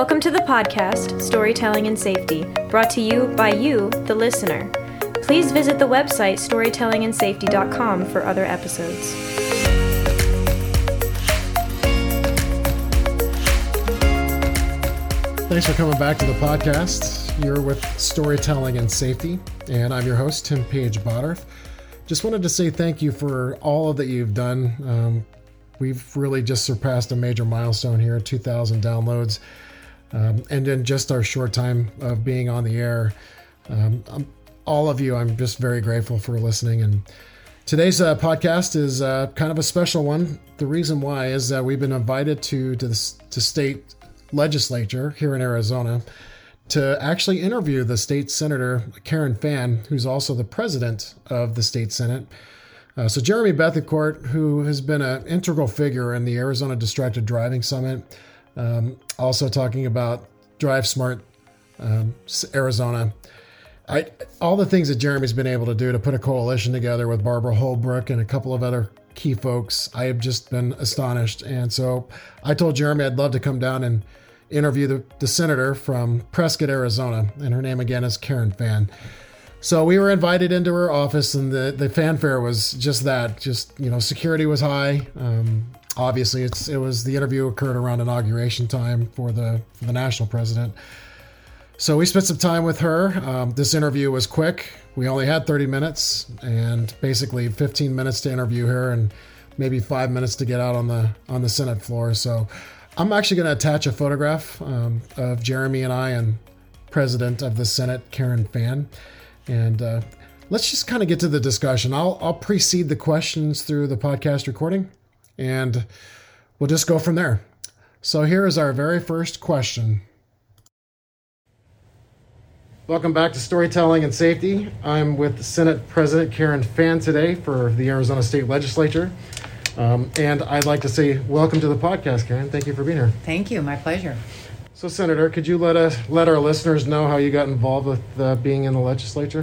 Welcome to the podcast, Storytelling and Safety, brought to you by you, the listener. Please visit the website storytellingandsafety.com for other episodes. Thanks for coming back to the podcast. You're with Storytelling and Safety, and I'm your host, Tim Page Bottorff. Just wanted to say thank you for all that you've done. Um, we've really just surpassed a major milestone here 2,000 downloads. Um, and in just our short time of being on the air, um, all of you, I'm just very grateful for listening. And today's uh, podcast is uh, kind of a special one. The reason why is that we've been invited to to the to state legislature here in Arizona to actually interview the state senator Karen Fann, who's also the president of the state senate. Uh, so Jeremy Bethencourt, who has been an integral figure in the Arizona Distracted Driving Summit, um, also talking about Drive Smart um, Arizona. I, all the things that Jeremy's been able to do to put a coalition together with Barbara Holbrook and a couple of other key folks, I have just been astonished. And so I told Jeremy I'd love to come down and interview the, the senator from Prescott, Arizona. And her name again is Karen Fann. So we were invited into her office, and the, the fanfare was just that. Just you know, security was high. Um, obviously, it's it was the interview occurred around inauguration time for the for the national president. So we spent some time with her. Um, this interview was quick. We only had 30 minutes, and basically 15 minutes to interview her, and maybe five minutes to get out on the on the Senate floor. So I'm actually going to attach a photograph um, of Jeremy and I and President of the Senate Karen Fann, and uh, let's just kind of get to the discussion. I'll I'll precede the questions through the podcast recording, and we'll just go from there. So here is our very first question. Welcome back to Storytelling and Safety. I'm with Senate President Karen Fann today for the Arizona State Legislature. Um, and I'd like to say welcome to the podcast, Karen. Thank you for being here. Thank you. My pleasure. So, Senator, could you let us let our listeners know how you got involved with uh, being in the legislature?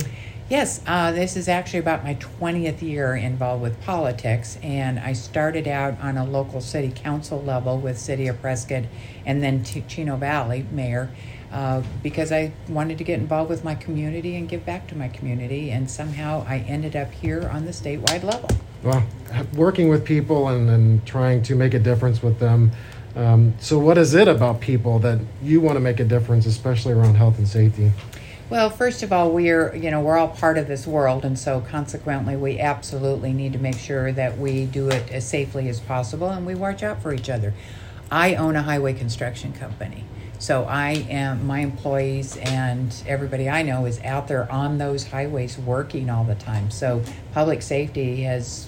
Yes, uh, this is actually about my 20th year involved with politics, and I started out on a local city council level with City of Prescott and then Chino Valley mayor uh, because I wanted to get involved with my community and give back to my community, and somehow I ended up here on the statewide level. Well, working with people and, and trying to make a difference with them. Um, so, what is it about people that you want to make a difference, especially around health and safety? Well, first of all, we're you know we're all part of this world, and so consequently, we absolutely need to make sure that we do it as safely as possible, and we watch out for each other. I own a highway construction company. So I am my employees and everybody I know is out there on those highways working all the time. So public safety has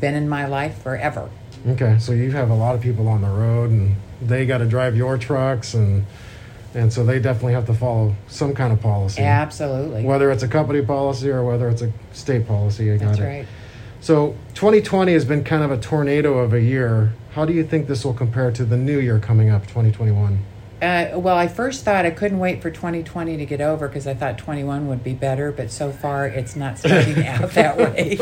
been in my life forever. Okay, so you have a lot of people on the road and they got to drive your trucks and and so they definitely have to follow some kind of policy. Absolutely. Whether it's a company policy or whether it's a state policy, I got That's it. right. So 2020 has been kind of a tornado of a year. How do you think this will compare to the new year coming up, 2021? Uh, well, I first thought I couldn't wait for 2020 to get over because I thought 21 would be better, but so far it's not starting out that way.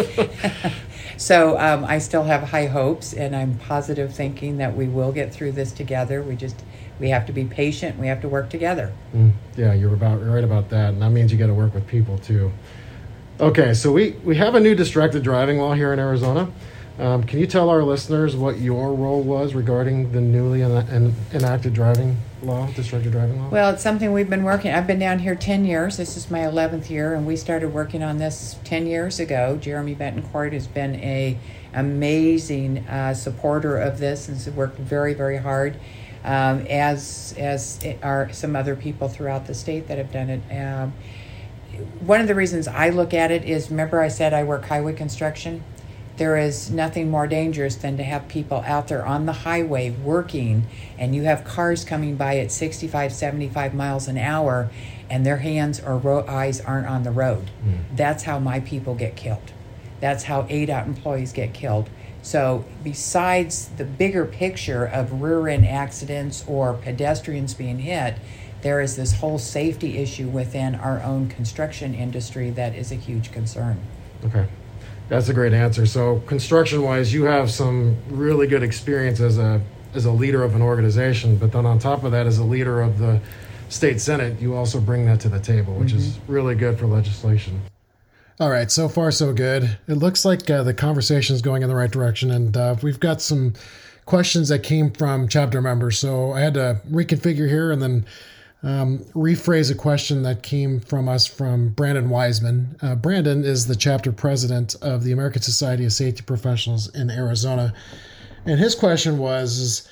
so um, I still have high hopes, and I'm positive thinking that we will get through this together. We just we have to be patient. We have to work together. Mm, yeah, you're about you're right about that, and that means you got to work with people too. Okay, so we we have a new distracted driving law here in Arizona. Um, can you tell our listeners what your role was regarding the newly en- enacted driving law, distracted driving law? Well, it's something we've been working. I've been down here ten years. This is my eleventh year, and we started working on this ten years ago. Jeremy Bethencourt has been a amazing uh, supporter of this and has worked very, very hard. Um, as as are some other people throughout the state that have done it. Um, one of the reasons I look at it is remember I said I work highway construction there is nothing more dangerous than to have people out there on the highway working and you have cars coming by at 65 75 miles an hour and their hands or ro- eyes aren't on the road mm. that's how my people get killed that's how ADOT employees get killed so besides the bigger picture of rear end accidents or pedestrians being hit there is this whole safety issue within our own construction industry that is a huge concern okay that's a great answer. So, construction wise, you have some really good experience as a as a leader of an organization, but then on top of that, as a leader of the state senate, you also bring that to the table, which is mm-hmm. really good for legislation. All right, so far so good. It looks like uh, the conversation is going in the right direction, and uh, we've got some questions that came from chapter members. So I had to reconfigure here and then um, rephrase a question that came from us from Brandon Wiseman. Uh, Brandon is the chapter president of the American Society of Safety Professionals in Arizona, and his question was: is,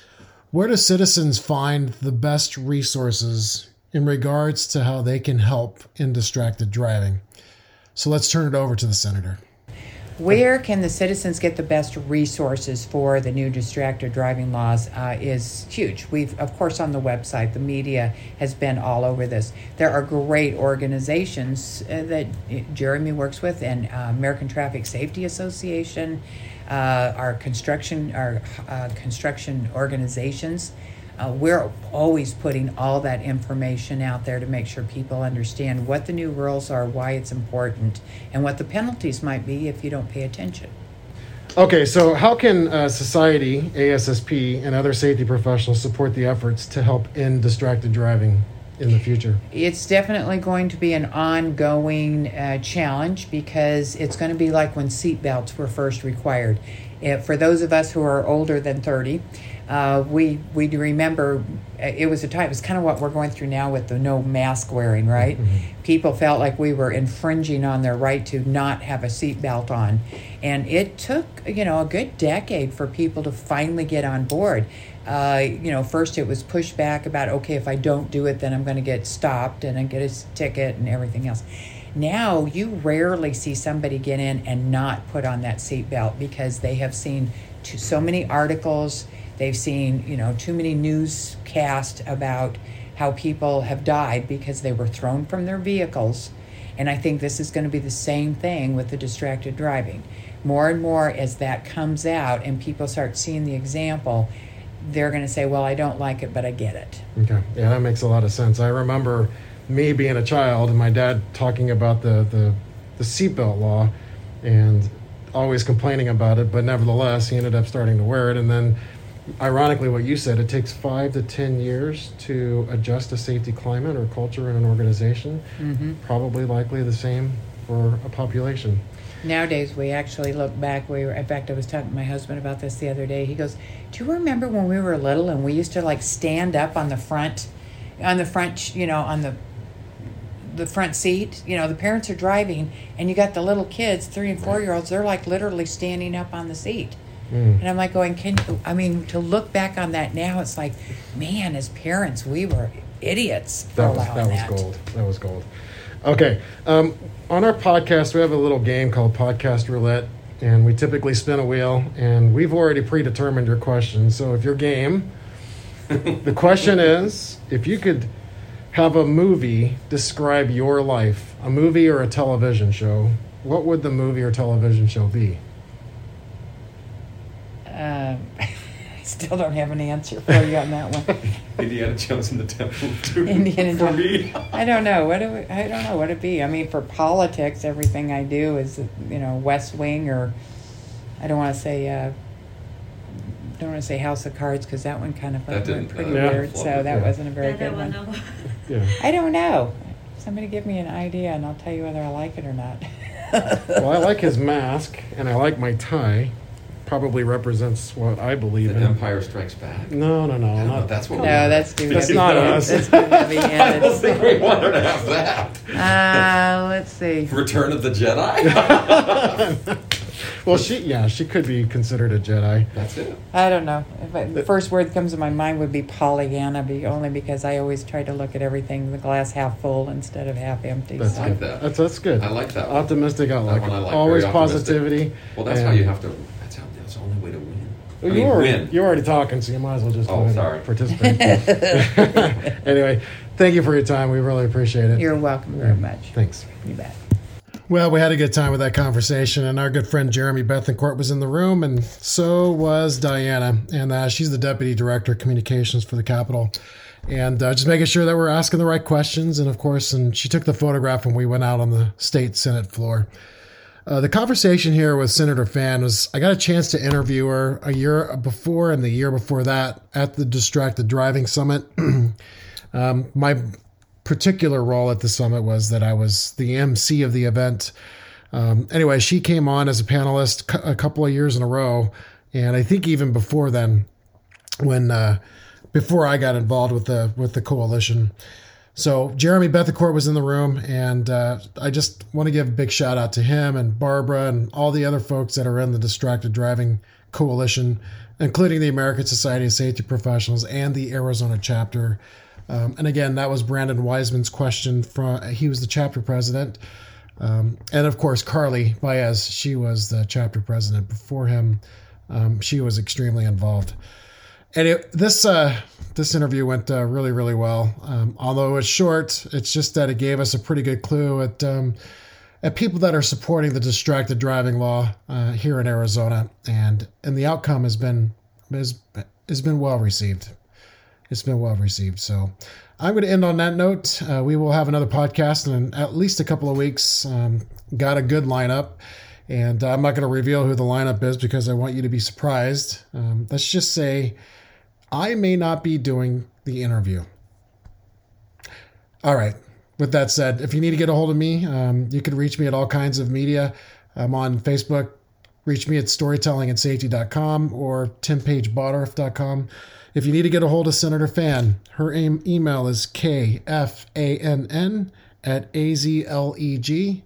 Where do citizens find the best resources in regards to how they can help in distracted driving? So let's turn it over to the senator. Where can the citizens get the best resources for the new distracted driving laws uh, is huge. We've, of course, on the website, the media has been all over this. There are great organizations uh, that Jeremy works with, and uh, American Traffic Safety Association, uh, our construction, our uh, construction organizations. Uh, we're always putting all that information out there to make sure people understand what the new rules are, why it's important, and what the penalties might be if you don't pay attention. Okay, so how can uh, society, ASSP, and other safety professionals support the efforts to help end distracted driving in the future? It's definitely going to be an ongoing uh, challenge because it's going to be like when seatbelts were first required. If, for those of us who are older than 30, uh, we we remember uh, it was a time. It was kind of what we're going through now with the no mask wearing. Right, mm-hmm. people felt like we were infringing on their right to not have a seatbelt on, and it took you know a good decade for people to finally get on board. Uh, you know, first it was pushback about okay, if I don't do it, then I'm going to get stopped and I get a ticket and everything else. Now you rarely see somebody get in and not put on that seatbelt because they have seen so many articles They've seen, you know, too many newscasts about how people have died because they were thrown from their vehicles. And I think this is going to be the same thing with the distracted driving. More and more as that comes out and people start seeing the example, they're going to say, Well, I don't like it, but I get it. Okay. Yeah, that makes a lot of sense. I remember me being a child and my dad talking about the, the, the seatbelt law and always complaining about it, but nevertheless, he ended up starting to wear it. And then ironically what you said it takes five to ten years to adjust a safety climate or culture in an organization mm-hmm. probably likely the same for a population nowadays we actually look back we were in fact i was talking to my husband about this the other day he goes do you remember when we were little and we used to like stand up on the front on the front you know on the the front seat you know the parents are driving and you got the little kids three and four year olds they're like literally standing up on the seat Mm. And I'm like going, can you I mean to look back on that now? It's like, man, as parents, we were idiots for that was, that. was gold. That was gold. Okay, um, on our podcast, we have a little game called Podcast Roulette, and we typically spin a wheel, and we've already predetermined your question. So if you're game, the question is, if you could have a movie describe your life, a movie or a television show, what would the movie or television show be? Um, I still don't have an answer for you on that one. Indiana Jones and the Temple of Doom. Indiana for me. I don't know what do we, I don't know what it be. I mean, for politics, everything I do is you know West Wing or I don't want to say. Uh, don't want to say House of Cards because that one kind of went pretty uh, weird. So that yeah. wasn't a very yeah, good one. one. yeah. I don't know. Somebody give me an idea and I'll tell you whether I like it or not. well, I like his mask and I like my tie probably represents what I believe the in. Empire Strikes Back. No, no, no. Not, that's what. No, that's too. That's not us. That's too heavy I don't think we want her to have that. Uh, let's see. Return of the Jedi. well, she yeah, she could be considered a Jedi. That's it. I don't know. I, the first word that comes to my mind would be Pollyanna, be only because I always try to look at everything the glass half full instead of half empty. That's so. good. That. That's that's good. I like that. One. Optimistic outlook. Like. Always positivity. Well, that's how you have to well, you, were, you're already talking, so you might as well just oh, sorry. participate. anyway, thank you for your time. We really appreciate it. You're welcome very much. Thanks. You bet. Well, we had a good time with that conversation, and our good friend Jeremy Bethencourt was in the room, and so was Diana, and uh, she's the deputy director of communications for the Capitol, and uh, just making sure that we're asking the right questions, and of course, and she took the photograph when we went out on the state senate floor. Uh, the conversation here with Senator Fann was I got a chance to interview her a year before and the year before that at the Distracted Driving Summit. um, my particular role at the summit was that I was the MC of the event. Um, anyway, she came on as a panelist a couple of years in a row, and I think even before then, when uh, before I got involved with the with the coalition. So Jeremy Bethencourt was in the room, and uh, I just want to give a big shout out to him and Barbara and all the other folks that are in the Distracted Driving Coalition, including the American Society of Safety Professionals and the Arizona chapter. Um, and again, that was Brandon Wiseman's question. From he was the chapter president, um, and of course Carly Baez. She was the chapter president before him. Um, she was extremely involved. And it, this uh, this interview went uh, really really well. Um, although it's short, it's just that it gave us a pretty good clue at um, at people that are supporting the distracted driving law uh, here in Arizona, and and the outcome has been has, has been well received. It's been well received. So I'm going to end on that note. Uh, we will have another podcast in at least a couple of weeks. Um, got a good lineup. And I'm not going to reveal who the lineup is because I want you to be surprised. Um, let's just say I may not be doing the interview. All right. With that said, if you need to get a hold of me, um, you can reach me at all kinds of media. I'm on Facebook. Reach me at storytellingandsafety.com or timpagebottorff.com. If you need to get a hold of Senator Fann, her email is kfann at azleg.gov.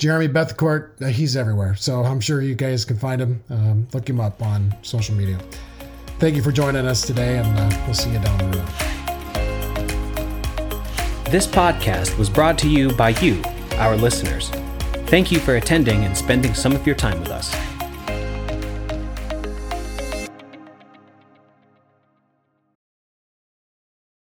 Jeremy Bethencourt, uh, he's everywhere. So I'm sure you guys can find him. Um, look him up on social media. Thank you for joining us today, and uh, we'll see you down the road. This podcast was brought to you by you, our listeners. Thank you for attending and spending some of your time with us.